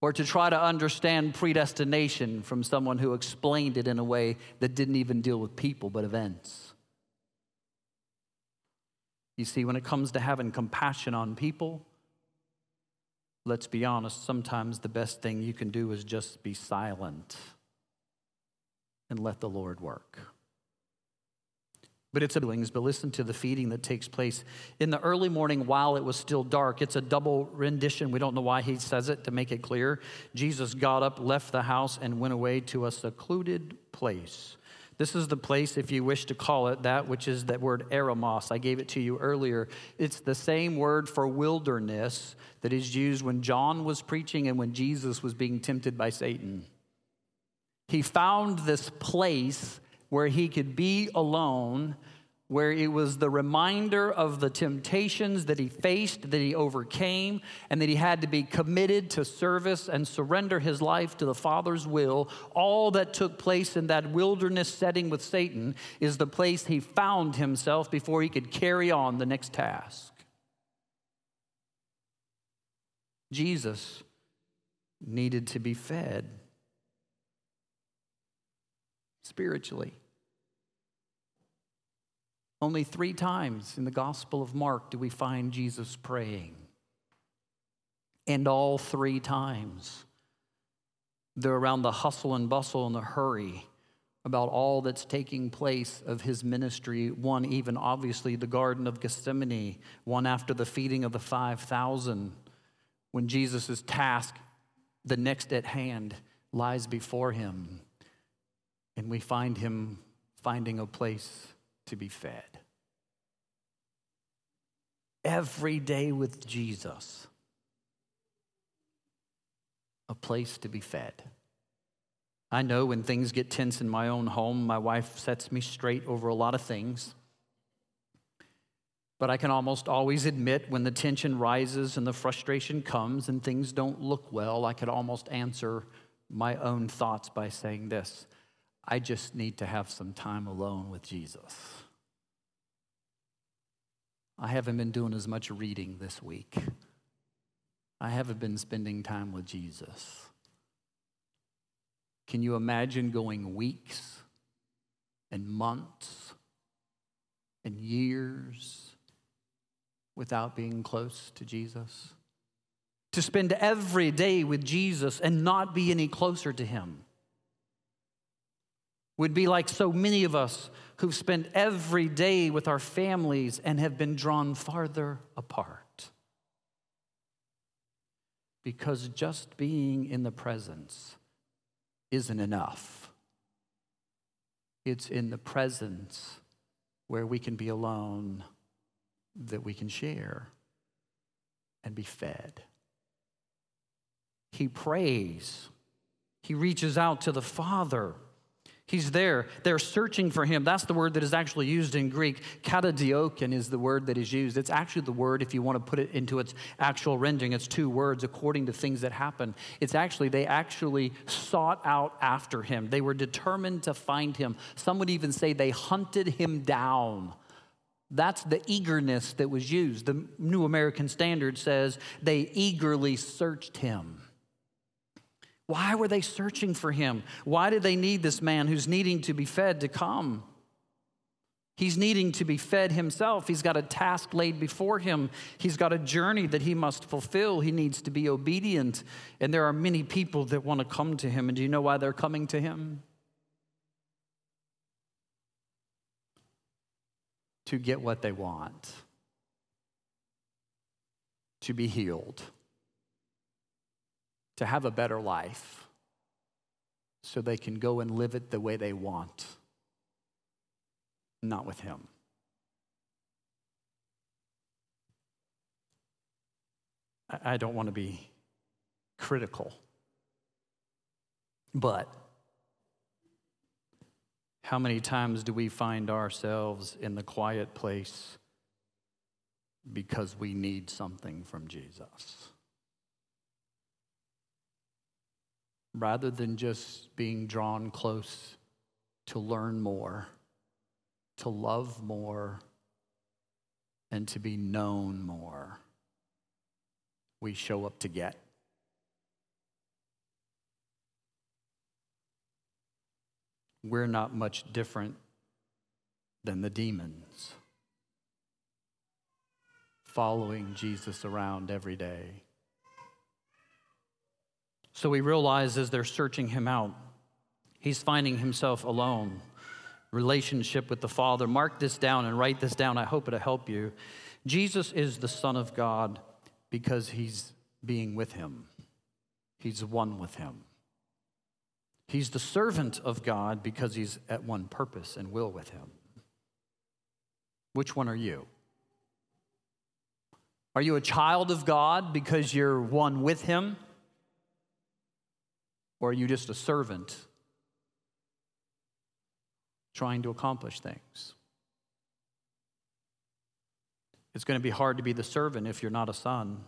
Or to try to understand predestination from someone who explained it in a way that didn't even deal with people but events. You see, when it comes to having compassion on people, let's be honest, sometimes the best thing you can do is just be silent and let the Lord work but it's siblings. But listen to the feeding that takes place in the early morning while it was still dark. It's a double rendition. We don't know why he says it to make it clear. Jesus got up, left the house, and went away to a secluded place. This is the place, if you wish to call it that, which is that word eremos. I gave it to you earlier. It's the same word for wilderness that is used when John was preaching and when Jesus was being tempted by Satan. He found this place where he could be alone, where it was the reminder of the temptations that he faced, that he overcame, and that he had to be committed to service and surrender his life to the Father's will. All that took place in that wilderness setting with Satan is the place he found himself before he could carry on the next task. Jesus needed to be fed spiritually. Only three times in the Gospel of Mark do we find Jesus praying. And all three times, they're around the hustle and bustle and the hurry about all that's taking place of his ministry. One, even obviously, the Garden of Gethsemane, one after the feeding of the 5,000, when Jesus' task, the next at hand, lies before him. And we find him finding a place to be fed. Every day with Jesus, a place to be fed. I know when things get tense in my own home, my wife sets me straight over a lot of things. But I can almost always admit when the tension rises and the frustration comes and things don't look well, I could almost answer my own thoughts by saying this I just need to have some time alone with Jesus. I haven't been doing as much reading this week. I haven't been spending time with Jesus. Can you imagine going weeks and months and years without being close to Jesus? To spend every day with Jesus and not be any closer to Him would be like so many of us who've spent every day with our families and have been drawn farther apart. Because just being in the presence isn't enough. It's in the presence where we can be alone that we can share and be fed. He prays, he reaches out to the Father. He's there. They're searching for him. That's the word that is actually used in Greek. Katadiokin is the word that is used. It's actually the word, if you want to put it into its actual rendering, it's two words according to things that happen. It's actually, they actually sought out after him. They were determined to find him. Some would even say they hunted him down. That's the eagerness that was used. The New American Standard says they eagerly searched him. Why were they searching for him? Why did they need this man who's needing to be fed to come? He's needing to be fed himself. He's got a task laid before him. He's got a journey that he must fulfill. He needs to be obedient. And there are many people that want to come to him. And do you know why they're coming to him? To get what they want, to be healed to have a better life so they can go and live it the way they want, not with Him. I don't want to be critical, but how many times do we find ourselves in the quiet place because we need something from Jesus? Rather than just being drawn close to learn more, to love more, and to be known more, we show up to get. We're not much different than the demons following Jesus around every day. So he realizes as they're searching him out. He's finding himself alone. Relationship with the Father. Mark this down and write this down. I hope it'll help you. Jesus is the Son of God because he's being with him, he's one with him. He's the servant of God because he's at one purpose and will with him. Which one are you? Are you a child of God because you're one with him? Or are you just a servant trying to accomplish things? It's going to be hard to be the servant if you're not a son.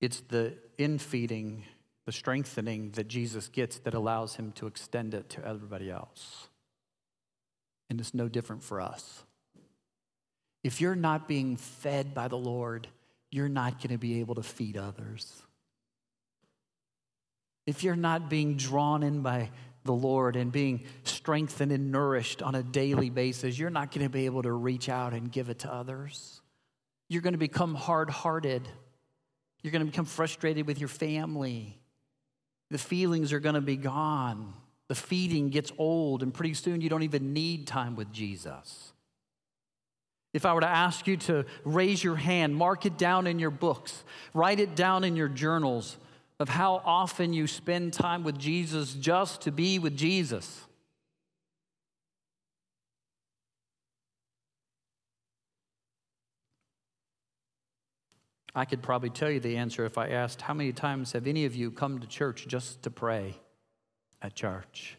It's the infeeding, the strengthening that Jesus gets that allows him to extend it to everybody else. And it's no different for us. If you're not being fed by the Lord, you're not going to be able to feed others if you're not being drawn in by the Lord and being strengthened and nourished on a daily basis, you're not going to be able to reach out and give it to others. You're going to become hard hearted. You're going to become frustrated with your family. The feelings are going to be gone. The feeding gets old, and pretty soon you don't even need time with Jesus. If I were to ask you to raise your hand, mark it down in your books, write it down in your journals, of how often you spend time with Jesus just to be with Jesus. I could probably tell you the answer if I asked, How many times have any of you come to church just to pray at church?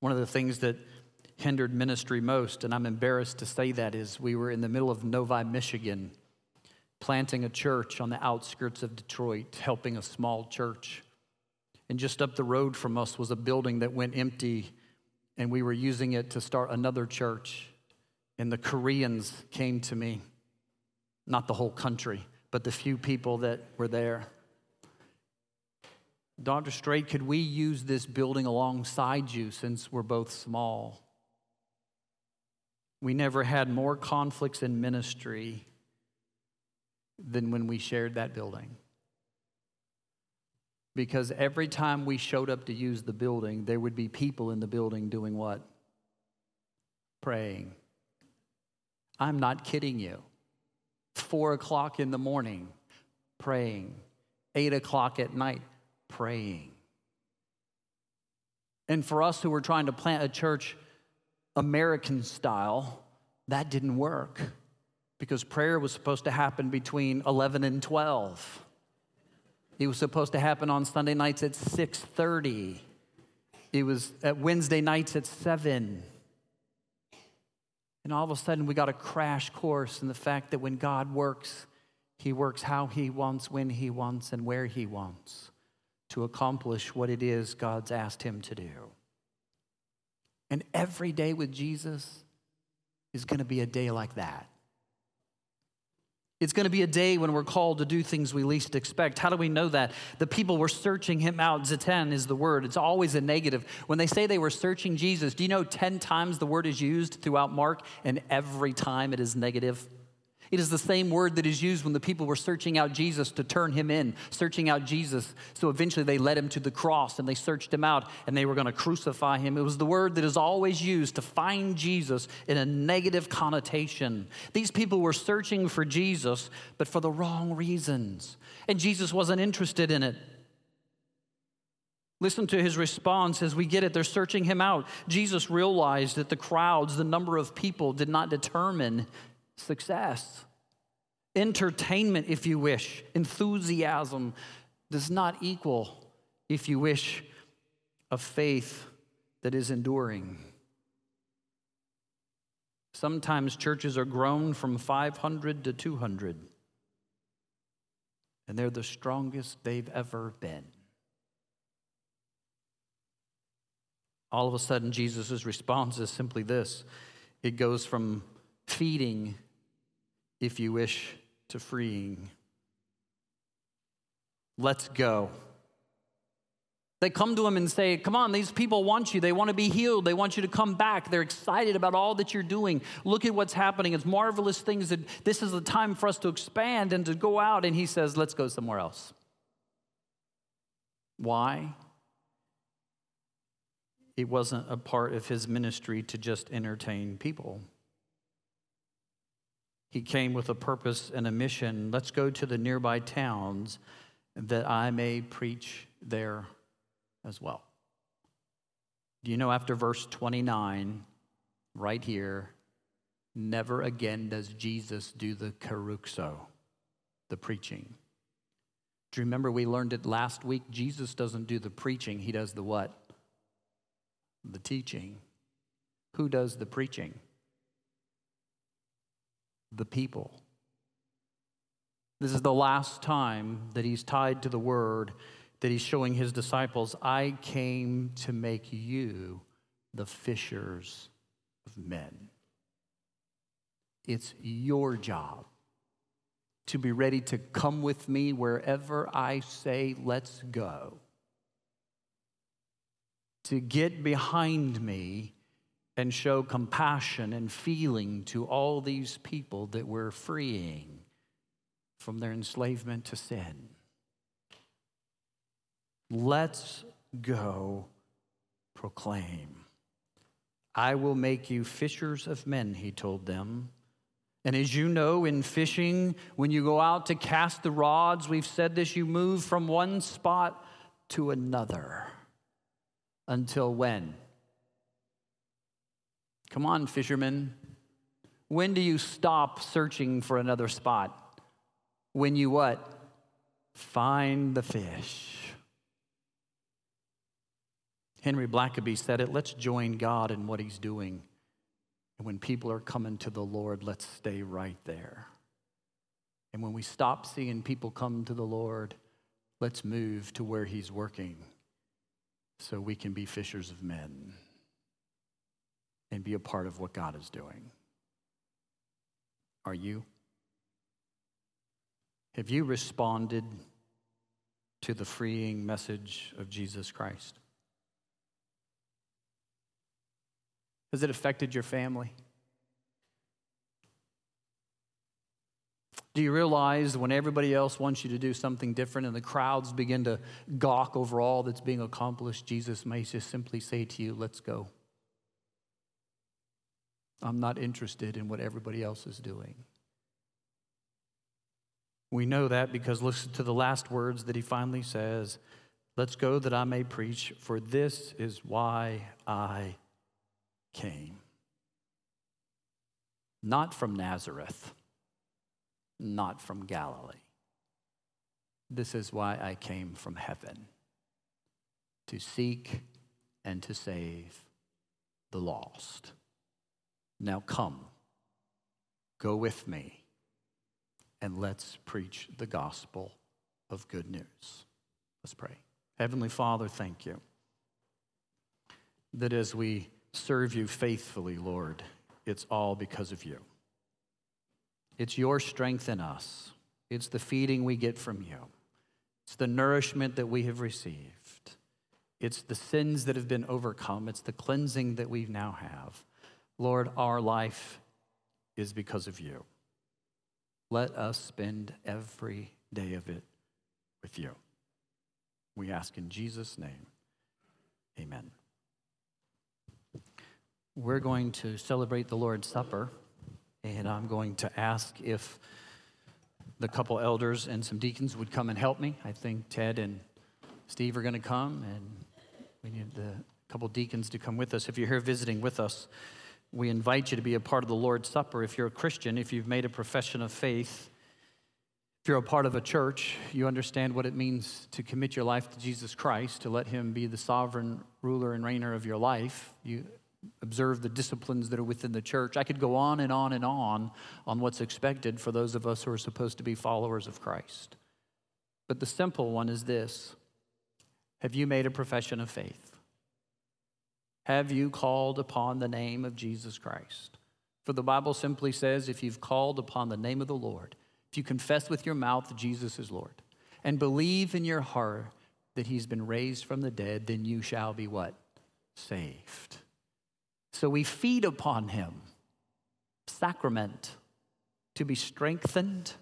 One of the things that hindered ministry most, and I'm embarrassed to say that, is we were in the middle of Novi, Michigan planting a church on the outskirts of Detroit, helping a small church. And just up the road from us was a building that went empty, and we were using it to start another church. And the Koreans came to me, not the whole country, but the few people that were there. Dr. Straight, could we use this building alongside you since we're both small? We never had more conflicts in ministry than when we shared that building. Because every time we showed up to use the building, there would be people in the building doing what? Praying. I'm not kidding you. Four o'clock in the morning, praying. Eight o'clock at night, praying. And for us who were trying to plant a church American style, that didn't work because prayer was supposed to happen between 11 and 12. It was supposed to happen on Sunday nights at 6:30. It was at Wednesday nights at 7. And all of a sudden we got a crash course in the fact that when God works, he works how he wants, when he wants, and where he wants to accomplish what it is God's asked him to do. And every day with Jesus is going to be a day like that. It's going to be a day when we're called to do things we least expect. How do we know that? The people were searching him out. Zaten is the word. It's always a negative. When they say they were searching Jesus, do you know 10 times the word is used throughout Mark, and every time it is negative? It is the same word that is used when the people were searching out Jesus to turn him in, searching out Jesus. So eventually they led him to the cross and they searched him out and they were going to crucify him. It was the word that is always used to find Jesus in a negative connotation. These people were searching for Jesus, but for the wrong reasons. And Jesus wasn't interested in it. Listen to his response as we get it. They're searching him out. Jesus realized that the crowds, the number of people, did not determine success. Entertainment, if you wish, enthusiasm does not equal, if you wish, a faith that is enduring. Sometimes churches are grown from 500 to 200, and they're the strongest they've ever been. All of a sudden, Jesus' response is simply this it goes from feeding if you wish, to freeing. Let's go. They come to him and say, Come on, these people want you. They want to be healed. They want you to come back. They're excited about all that you're doing. Look at what's happening. It's marvelous things that this is the time for us to expand and to go out. And he says, Let's go somewhere else. Why? It wasn't a part of his ministry to just entertain people. He came with a purpose and a mission. Let's go to the nearby towns that I may preach there as well. Do you know after verse 29, right here, never again does Jesus do the keruxo, the preaching. Do you remember we learned it last week? Jesus doesn't do the preaching, he does the what? The teaching. Who does the preaching? The people. This is the last time that he's tied to the word that he's showing his disciples I came to make you the fishers of men. It's your job to be ready to come with me wherever I say, let's go. To get behind me and show compassion and feeling to all these people that we're freeing from their enslavement to sin. Let's go proclaim. I will make you fishers of men, he told them. And as you know, in fishing, when you go out to cast the rods, we've said this, you move from one spot to another. Until when? Come on, fishermen. When do you stop searching for another spot? When you what? Find the fish. Henry Blackaby said it let's join God in what he's doing. And when people are coming to the Lord, let's stay right there. And when we stop seeing people come to the Lord, let's move to where he's working so we can be fishers of men and be a part of what God is doing. Are you? Have you responded to the freeing message of Jesus Christ? Has it affected your family? Do you realize when everybody else wants you to do something different and the crowds begin to gawk over all that's being accomplished, Jesus may just simply say to you, Let's go. I'm not interested in what everybody else is doing. We know that because listen to the last words that he finally says Let's go that I may preach, for this is why I came. Not from Nazareth, not from Galilee. This is why I came from heaven to seek and to save the lost. Now come, go with me, and let's preach the gospel of good news. Let's pray. Heavenly Father, thank you that as we serve you faithfully, Lord, it's all because of you. It's your strength in us, it's the feeding we get from you, it's the nourishment that we have received, it's the sins that have been overcome, it's the cleansing that we now have. Lord, our life is because of you. Let us spend every day of it with you. We ask in Jesus' name. Amen. We're going to celebrate the Lord's Supper, and I'm going to ask if the couple elders and some deacons would come and help me. I think Ted and Steve are going to come, and we need the couple deacons to come with us. If you're here visiting with us, we invite you to be a part of the Lord's Supper. If you're a Christian, if you've made a profession of faith, if you're a part of a church, you understand what it means to commit your life to Jesus Christ, to let Him be the sovereign ruler and reigner of your life. You observe the disciplines that are within the church. I could go on and on and on on what's expected for those of us who are supposed to be followers of Christ. But the simple one is this Have you made a profession of faith? Have you called upon the name of Jesus Christ? For the Bible simply says, if you've called upon the name of the Lord, if you confess with your mouth Jesus is Lord and believe in your heart that he's been raised from the dead, then you shall be what? Saved. So we feed upon him, sacrament, to be strengthened,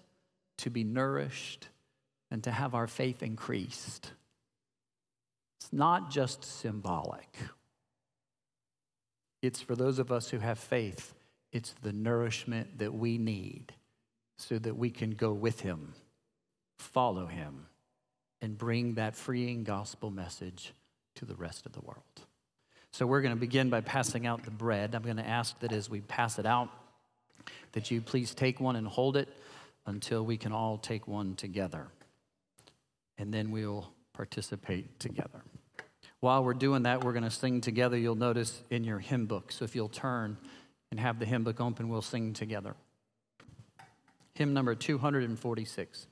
to be nourished, and to have our faith increased. It's not just symbolic. It's for those of us who have faith, it's the nourishment that we need so that we can go with him, follow him, and bring that freeing gospel message to the rest of the world. So we're going to begin by passing out the bread. I'm going to ask that as we pass it out, that you please take one and hold it until we can all take one together. And then we'll participate together. While we're doing that, we're going to sing together. You'll notice in your hymn book. So if you'll turn and have the hymn book open, we'll sing together hymn number 246.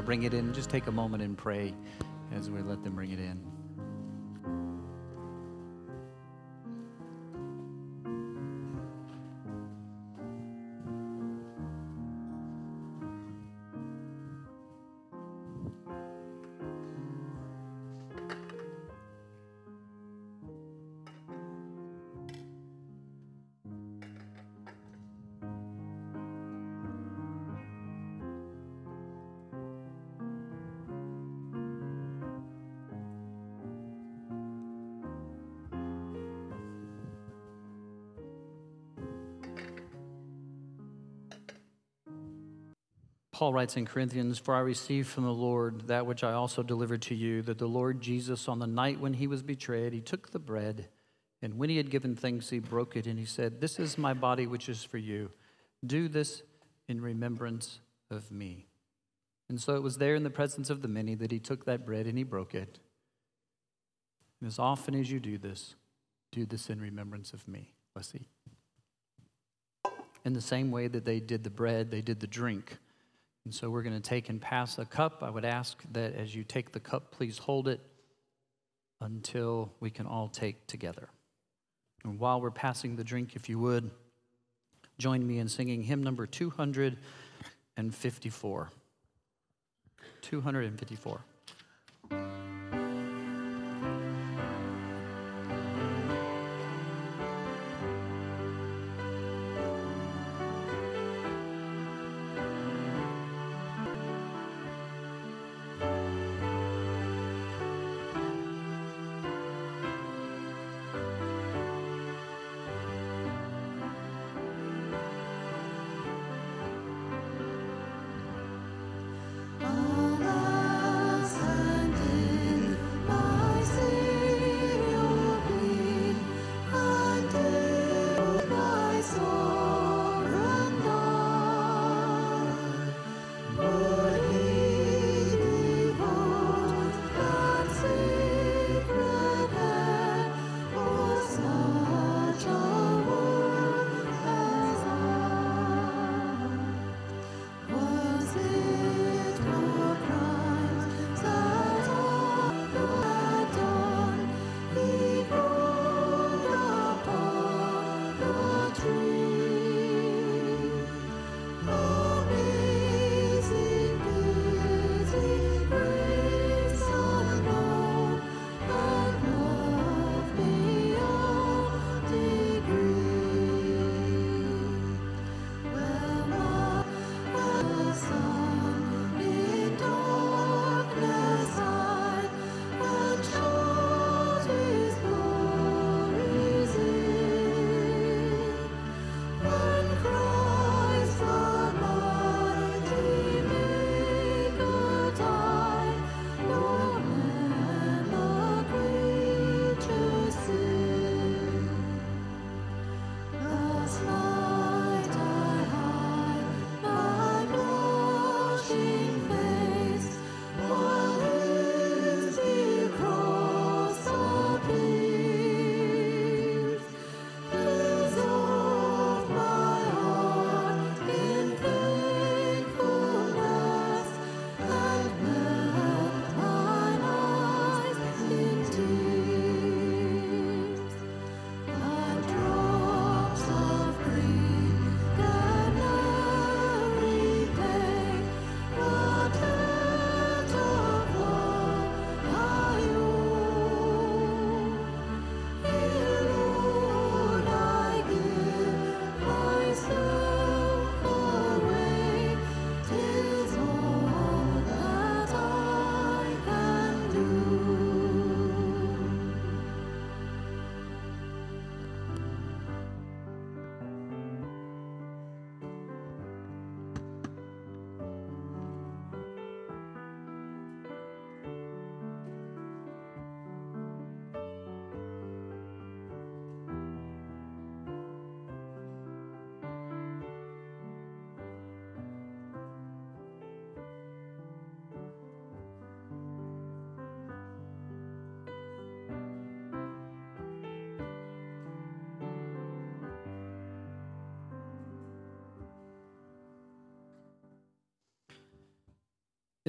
They bring it in, just take a moment and pray as we let them bring it in. Paul writes in Corinthians, For I received from the Lord that which I also delivered to you, that the Lord Jesus, on the night when he was betrayed, he took the bread, and when he had given thanks, he broke it, and he said, This is my body which is for you. Do this in remembrance of me. And so it was there in the presence of the many that he took that bread and he broke it. And as often as you do this, do this in remembrance of me. Let's. In the same way that they did the bread, they did the drink. And so we're going to take and pass a cup. I would ask that as you take the cup, please hold it until we can all take together. And while we're passing the drink, if you would, join me in singing hymn number 254. 254.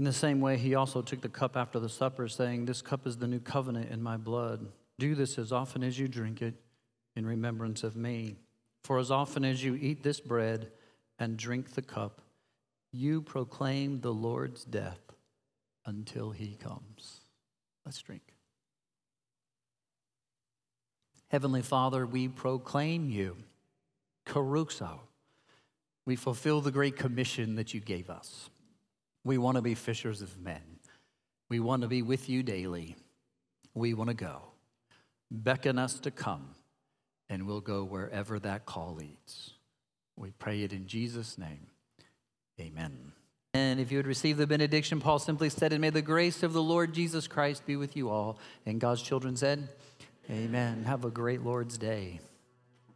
In the same way, he also took the cup after the supper, saying, This cup is the new covenant in my blood. Do this as often as you drink it in remembrance of me. For as often as you eat this bread and drink the cup, you proclaim the Lord's death until he comes. Let's drink. Heavenly Father, we proclaim you, Kerusso. We fulfill the great commission that you gave us. We want to be fishers of men. We want to be with you daily. We want to go. Beckon us to come, and we'll go wherever that call leads. We pray it in Jesus' name. Amen. And if you would receive the benediction, Paul simply said, And may the grace of the Lord Jesus Christ be with you all. And God's children said, Amen. Have a great Lord's day.